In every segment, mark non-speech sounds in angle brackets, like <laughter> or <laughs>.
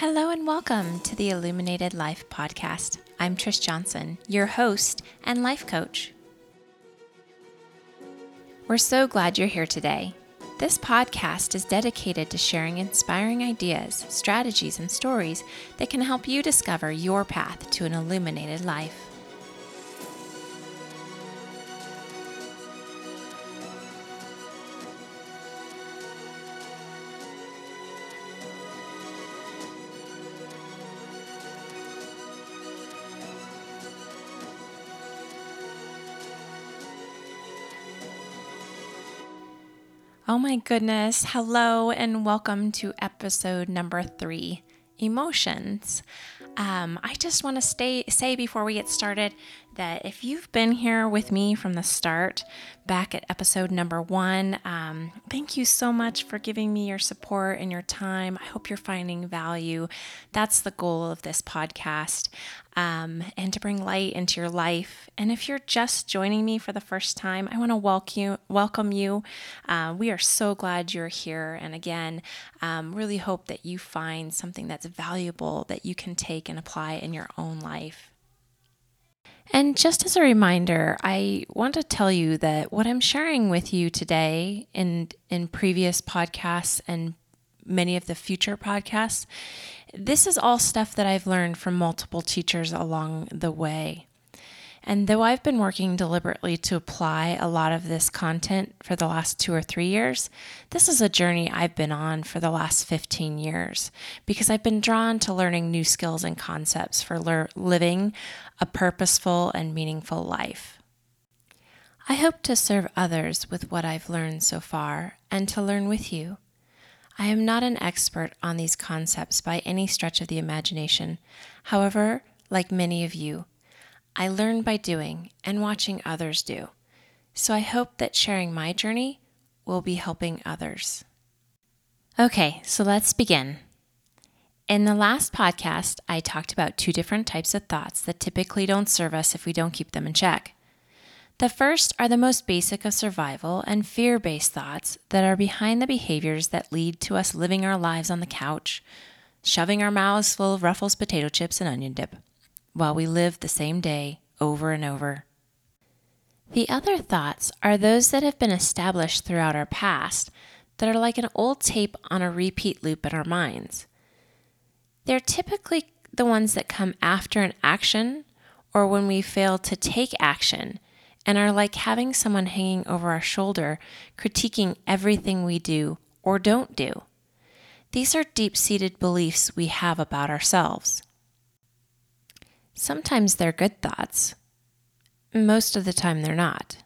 Hello and welcome to the Illuminated Life podcast. I'm Trish Johnson, your host and life coach. We're so glad you're here today. This podcast is dedicated to sharing inspiring ideas, strategies, and stories that can help you discover your path to an illuminated life. Oh my goodness. Hello and welcome to episode number three emotions. Um, I just want to say before we get started that if you've been here with me from the start, back at episode number one, um, thank you so much for giving me your support and your time. I hope you're finding value. That's the goal of this podcast, um, and to bring light into your life. And if you're just joining me for the first time, I want to welcome you. Welcome you. Uh, we are so glad you're here. And again, um, really hope that you find something that's valuable that you can take and apply in your own life. And just as a reminder, I want to tell you that what I'm sharing with you today in in previous podcasts and many of the future podcasts, this is all stuff that I've learned from multiple teachers along the way. And though I've been working deliberately to apply a lot of this content for the last two or three years, this is a journey I've been on for the last 15 years because I've been drawn to learning new skills and concepts for le- living a purposeful and meaningful life. I hope to serve others with what I've learned so far and to learn with you. I am not an expert on these concepts by any stretch of the imagination. However, like many of you, I learn by doing and watching others do. So I hope that sharing my journey will be helping others. Okay, so let's begin. In the last podcast, I talked about two different types of thoughts that typically don't serve us if we don't keep them in check. The first are the most basic of survival and fear based thoughts that are behind the behaviors that lead to us living our lives on the couch, shoving our mouths full of Ruffles potato chips and onion dip while we live the same day over and over. The other thoughts are those that have been established throughout our past that are like an old tape on a repeat loop in our minds. They're typically the ones that come after an action or when we fail to take action and are like having someone hanging over our shoulder critiquing everything we do or don't do. These are deep seated beliefs we have about ourselves. Sometimes they're good thoughts. Most of the time, they're not.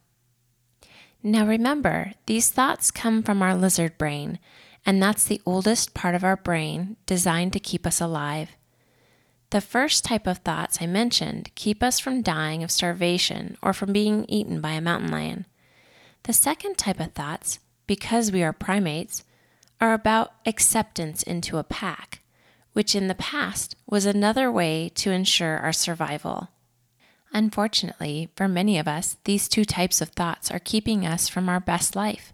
Now, remember, these thoughts come from our lizard brain, and that's the oldest part of our brain designed to keep us alive. The first type of thoughts I mentioned keep us from dying of starvation or from being eaten by a mountain lion. The second type of thoughts, because we are primates, are about acceptance into a pack which in the past was another way to ensure our survival. Unfortunately, for many of us, these two types of thoughts are keeping us from our best life,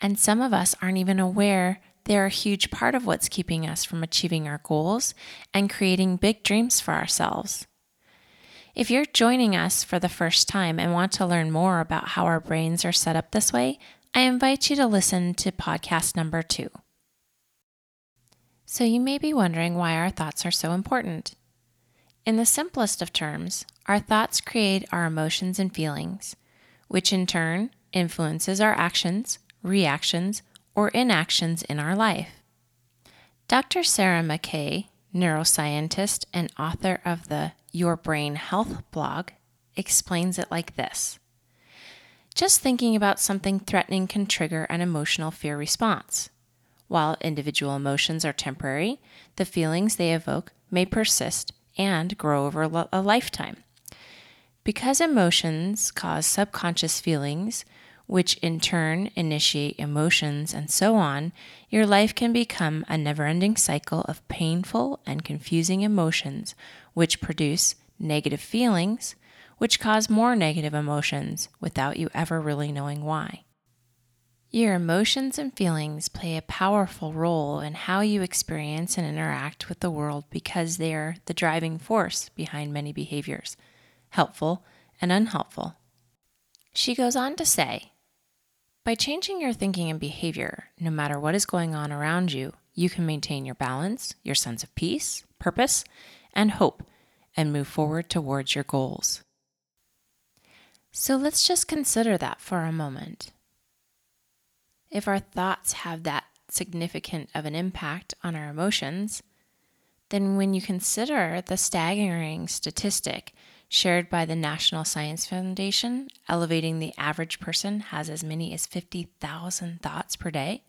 and some of us aren't even aware they're a huge part of what's keeping us from achieving our goals and creating big dreams for ourselves. If you're joining us for the first time and want to learn more about how our brains are set up this way, I invite you to listen to podcast number two. So you may be wondering why our thoughts are so important. In the simplest of terms, our thoughts create our emotions and feelings, which in turn influences our actions, reactions, or inactions in our life. Dr. Sarah McKay, neuroscientist and author of the Your Brain Health blog, explains it like this Just thinking about something threatening can trigger an emotional fear response. While individual emotions are temporary, the feelings they evoke may persist and grow over a lifetime. Because emotions cause subconscious feelings, which in turn initiate emotions and so on, your life can become a never ending cycle of painful and confusing emotions, which produce negative feelings, which cause more negative emotions without you ever really knowing why. Your emotions and feelings play a powerful role in how you experience and interact with the world because they are the driving force behind many behaviors, helpful and unhelpful. She goes on to say By changing your thinking and behavior, no matter what is going on around you, you can maintain your balance, your sense of peace, purpose, and hope, and move forward towards your goals. So let's just consider that for a moment if our thoughts have that significant of an impact on our emotions, then when you consider the staggering statistic shared by the National Science Foundation, elevating the average person has as many as 50,000 thoughts per day,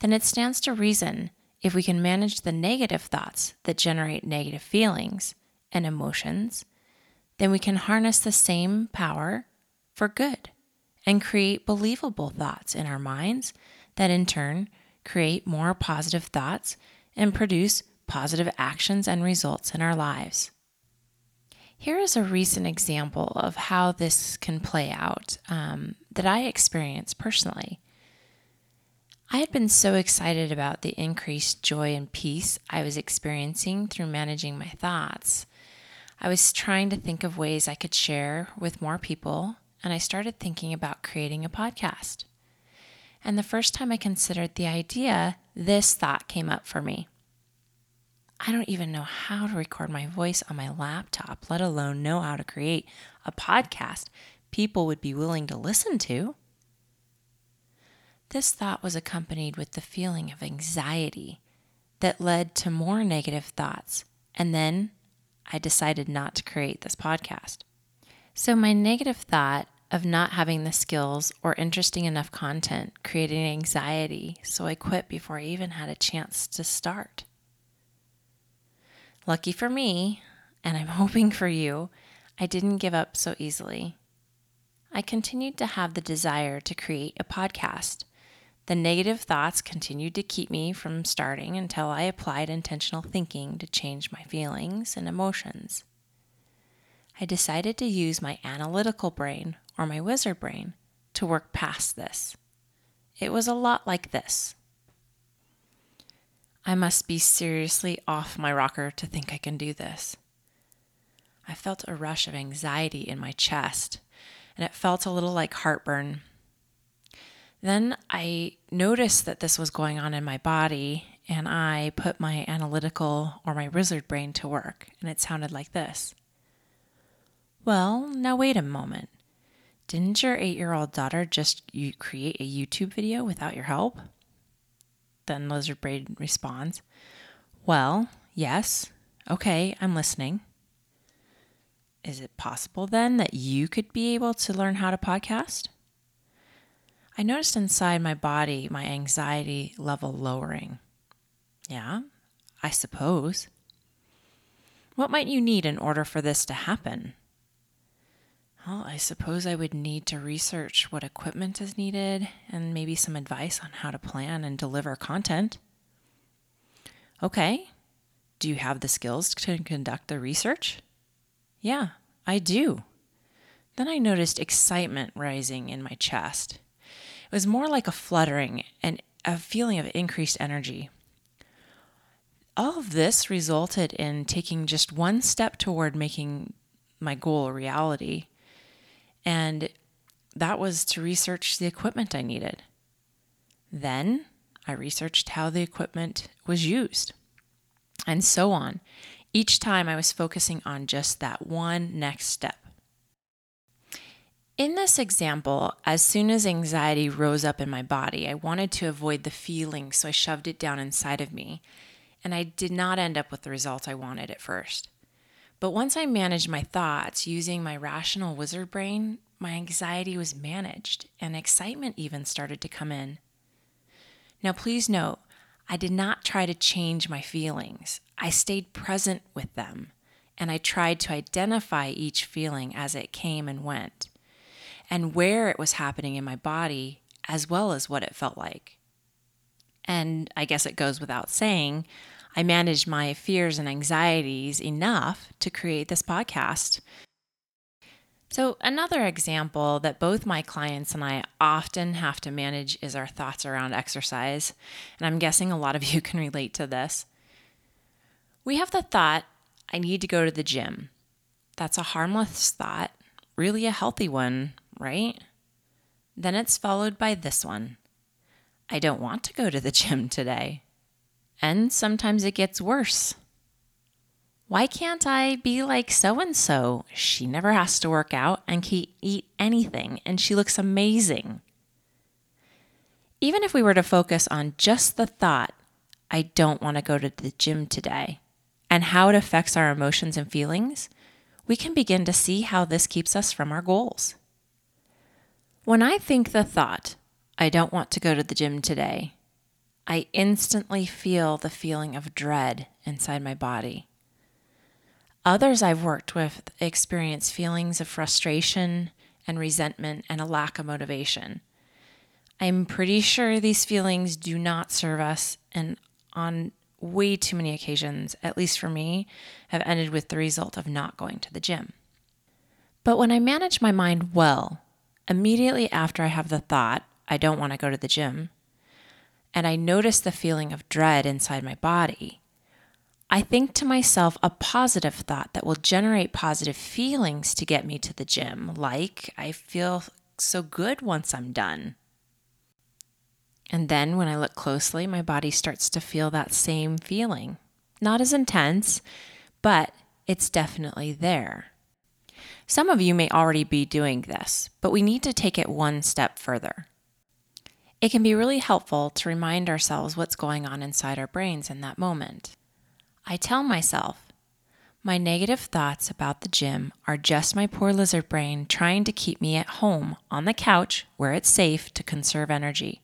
then it stands to reason if we can manage the negative thoughts that generate negative feelings and emotions, then we can harness the same power for good and create believable thoughts in our minds that in turn create more positive thoughts and produce positive actions and results in our lives. Here is a recent example of how this can play out um, that I experienced personally. I had been so excited about the increased joy and peace I was experiencing through managing my thoughts. I was trying to think of ways I could share with more people and I started thinking about creating a podcast. And the first time I considered the idea, this thought came up for me. I don't even know how to record my voice on my laptop, let alone know how to create a podcast people would be willing to listen to. This thought was accompanied with the feeling of anxiety that led to more negative thoughts, and then I decided not to create this podcast. So, my negative thought of not having the skills or interesting enough content creating anxiety, so I quit before I even had a chance to start. Lucky for me, and I'm <laughs> hoping for you, I didn't give up so easily. I continued to have the desire to create a podcast. The negative thoughts continued to keep me from starting until I applied intentional thinking to change my feelings and emotions. I decided to use my analytical brain or my wizard brain to work past this. It was a lot like this. I must be seriously off my rocker to think I can do this. I felt a rush of anxiety in my chest, and it felt a little like heartburn. Then I noticed that this was going on in my body, and I put my analytical or my wizard brain to work, and it sounded like this. Well, now wait a moment. Didn't your eight year old daughter just create a YouTube video without your help? Then Lizard Brain responds, Well, yes. Okay, I'm listening. Is it possible then that you could be able to learn how to podcast? I noticed inside my body my anxiety level lowering. Yeah, I suppose. What might you need in order for this to happen? Well, I suppose I would need to research what equipment is needed and maybe some advice on how to plan and deliver content. Okay, do you have the skills to conduct the research? Yeah, I do. Then I noticed excitement rising in my chest. It was more like a fluttering and a feeling of increased energy. All of this resulted in taking just one step toward making my goal a reality and that was to research the equipment I needed. Then I researched how the equipment was used, and so on. Each time I was focusing on just that one next step. In this example, as soon as anxiety rose up in my body, I wanted to avoid the feeling, so I shoved it down inside of me, and I did not end up with the result I wanted at first. But once I managed my thoughts using my rational wizard brain, my anxiety was managed and excitement even started to come in. Now, please note, I did not try to change my feelings. I stayed present with them and I tried to identify each feeling as it came and went and where it was happening in my body as well as what it felt like. And I guess it goes without saying, I managed my fears and anxieties enough to create this podcast. So, another example that both my clients and I often have to manage is our thoughts around exercise. And I'm guessing a lot of <laughs> you can relate to this. We have the thought, I need to go to the gym. That's a harmless thought, really a healthy one, right? Then it's followed by this one I don't want to go to the <laughs> gym today. And sometimes it gets worse. Why can't I be like so and so? She never has to work out and can eat anything, and she looks amazing. Even if we were to focus on just the thought, I don't want to go to the gym today, and how it affects our emotions and feelings, we can begin to see how this keeps us from our goals. When I think the thought, I don't want to go to the gym today, I instantly feel the feeling of dread inside my body. Others I've worked with experience feelings of frustration and resentment and a lack of motivation. I'm pretty sure these feelings do not serve us, and on way too many occasions, at least for me, have ended with the result of not going to the gym. But when I manage my mind well, immediately after I have the thought, I don't want to go to the gym, and I notice the feeling of dread inside my body, I think to myself a positive thought that will generate positive feelings to get me to the gym, like I feel so good once I'm done. And then when I look closely, my body starts to feel that same feeling. Not as intense, but it's definitely there. Some of you may already be doing this, but we need to take it one step further. It can be really helpful to remind ourselves what's going on inside our brains in that moment. I tell myself, my negative thoughts about the gym are just my poor lizard brain trying to keep me at home on the couch where it's safe to conserve energy.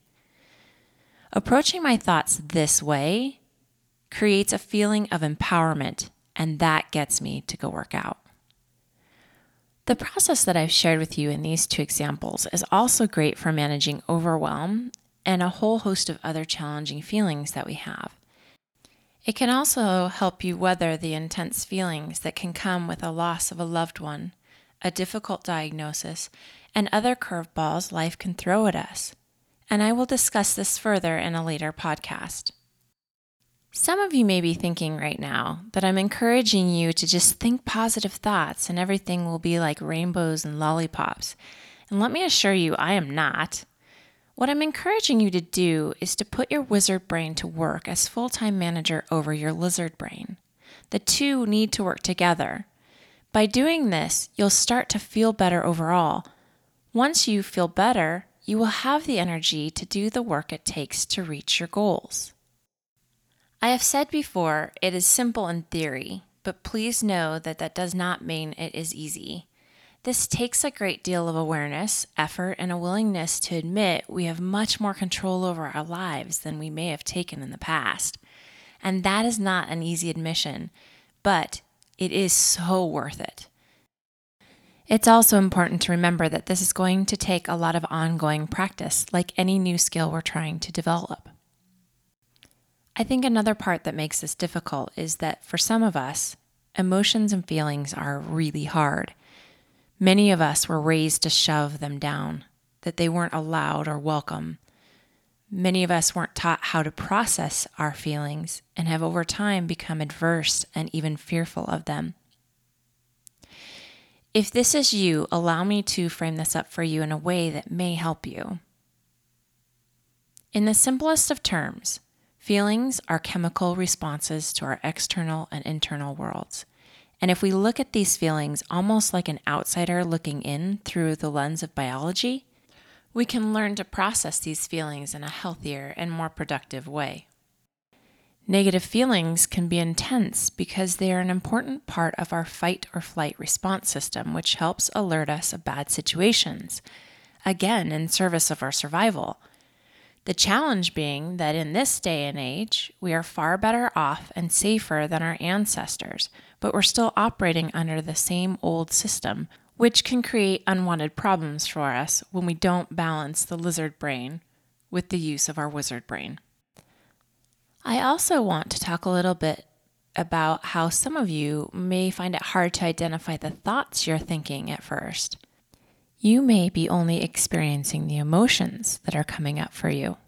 Approaching my thoughts this way creates a feeling of empowerment, and that gets me to go work out. The process that I've shared with you in these two examples is also great for managing overwhelm and a whole host of other challenging feelings that we have. It can also help you weather the intense feelings that can come with a loss of a loved one, a difficult diagnosis, and other curveballs life can throw at us. And I will discuss this further in a later podcast. Some of you may be thinking right now that I'm encouraging you to just think positive thoughts and everything will be like rainbows and lollipops. And let me assure you, I am not. What I'm encouraging you to do is to put your wizard brain to work as full time manager over your lizard brain. The two need to work together. By doing this, you'll start to feel better overall. Once you feel better, you will have the energy to do the work it takes to reach your goals. I have said before, it is simple in theory, but please know that that does not mean it is easy. This takes a great deal of awareness, effort, and a willingness to admit we have much more control over our lives than we may have taken in the past. And that is not an easy admission, but it is so worth it. It's also important to remember that this is going to take a lot of ongoing practice, like any new skill we're trying to develop. I think another part that makes this difficult is that for some of us, emotions and feelings are really hard Many of us were raised to shove them down, that they weren't allowed or welcome. Many of us weren't taught how to process our feelings and have over time become adverse and even fearful of them. If this is you, allow me to frame this up for you in a way that may help you. In the simplest of terms, feelings are chemical responses to our external and internal worlds. And if we look at these feelings almost like an outsider looking in through the lens of biology, we can learn to process these feelings in a healthier and more productive way. Negative feelings can be intense because they are an important part of our fight or flight response system, which helps alert us of bad situations, again, in service of our survival. The challenge being that in this day and age, we are far better off and safer than our ancestors, but we're still operating under the same old system, which can create unwanted problems for us when we don't balance the lizard brain with the use of our wizard brain. I also want to talk a little bit about how some of you may find it hard to identify the thoughts you're thinking at first. You may be only experiencing the emotions that are coming up for you.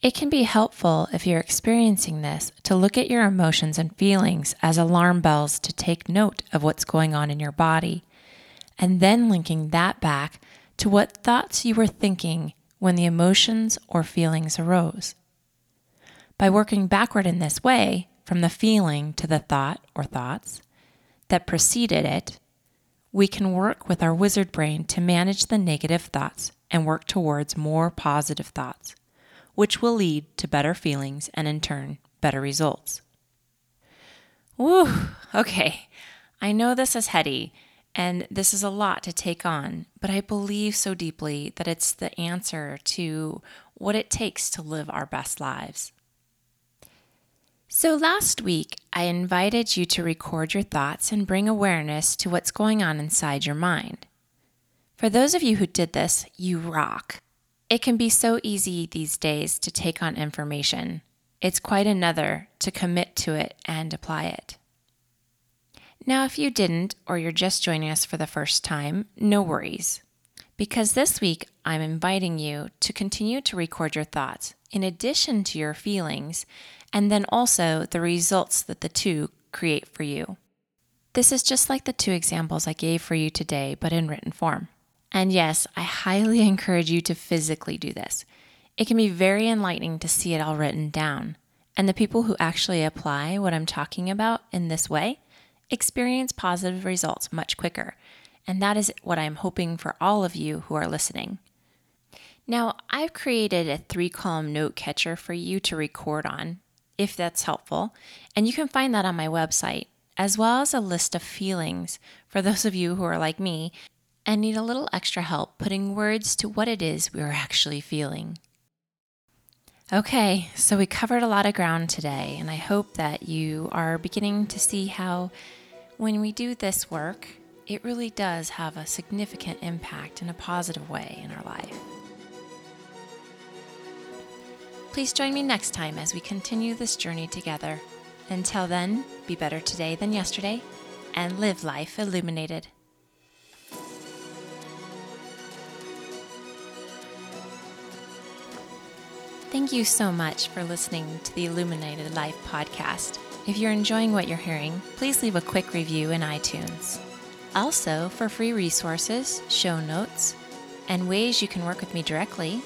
It can be helpful if you're experiencing this to look at your emotions and feelings as alarm bells to take note of what's going on in your body, and then linking that back to what thoughts you were thinking when the emotions or feelings arose. By working backward in this way, from the feeling to the thought or thoughts that preceded it, we can work with our wizard brain to manage the negative thoughts and work towards more positive thoughts, which will lead to better feelings and, in turn, better results. Woo, okay. I know this is heady and this is a lot to take on, but I believe so deeply that it's the answer to what it takes to live our best lives. So, last week, I invited you to record your thoughts and bring awareness to what's going on inside your mind. For those of you who did this, you rock. It can be so easy these days to take on information. It's quite another to commit to it and apply it. Now, if you didn't, or you're just joining us for the first time, no worries. Because this week, I'm inviting you to continue to record your thoughts in addition to your feelings and then also the results that the two create for you. This is just like the two examples I gave for you today, but in written form. And yes, I highly <laughs> encourage you to physically do this. It can be very enlightening to see it all written down. And the people who actually apply what I'm talking about in this way experience positive results much quicker. And that is what I'm hoping for all of you who are listening. Now, I've created a three column note catcher for you to record on if that's helpful. And you can find that on my website, as well as a list of feelings for those of you who are like me and need a little extra help putting words to what it is we are actually feeling. Okay, so we covered a lot of ground today, and I hope that you are beginning to see how when we do this work, it really does have a significant impact in a positive way in our life. Please join me next time as we continue this journey together. Until then, be better today than yesterday and live life illuminated. Thank you so much for listening to the Illuminated Life podcast. If you're enjoying what you're hearing, please leave a quick review in iTunes. Also, for free resources, show notes, and ways you can work with me directly,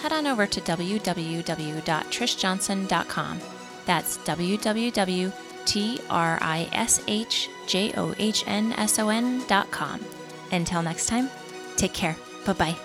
head on over to www.trishjohnson.com. That's www.trishjohnson.com. Until next time, take care. Bye bye.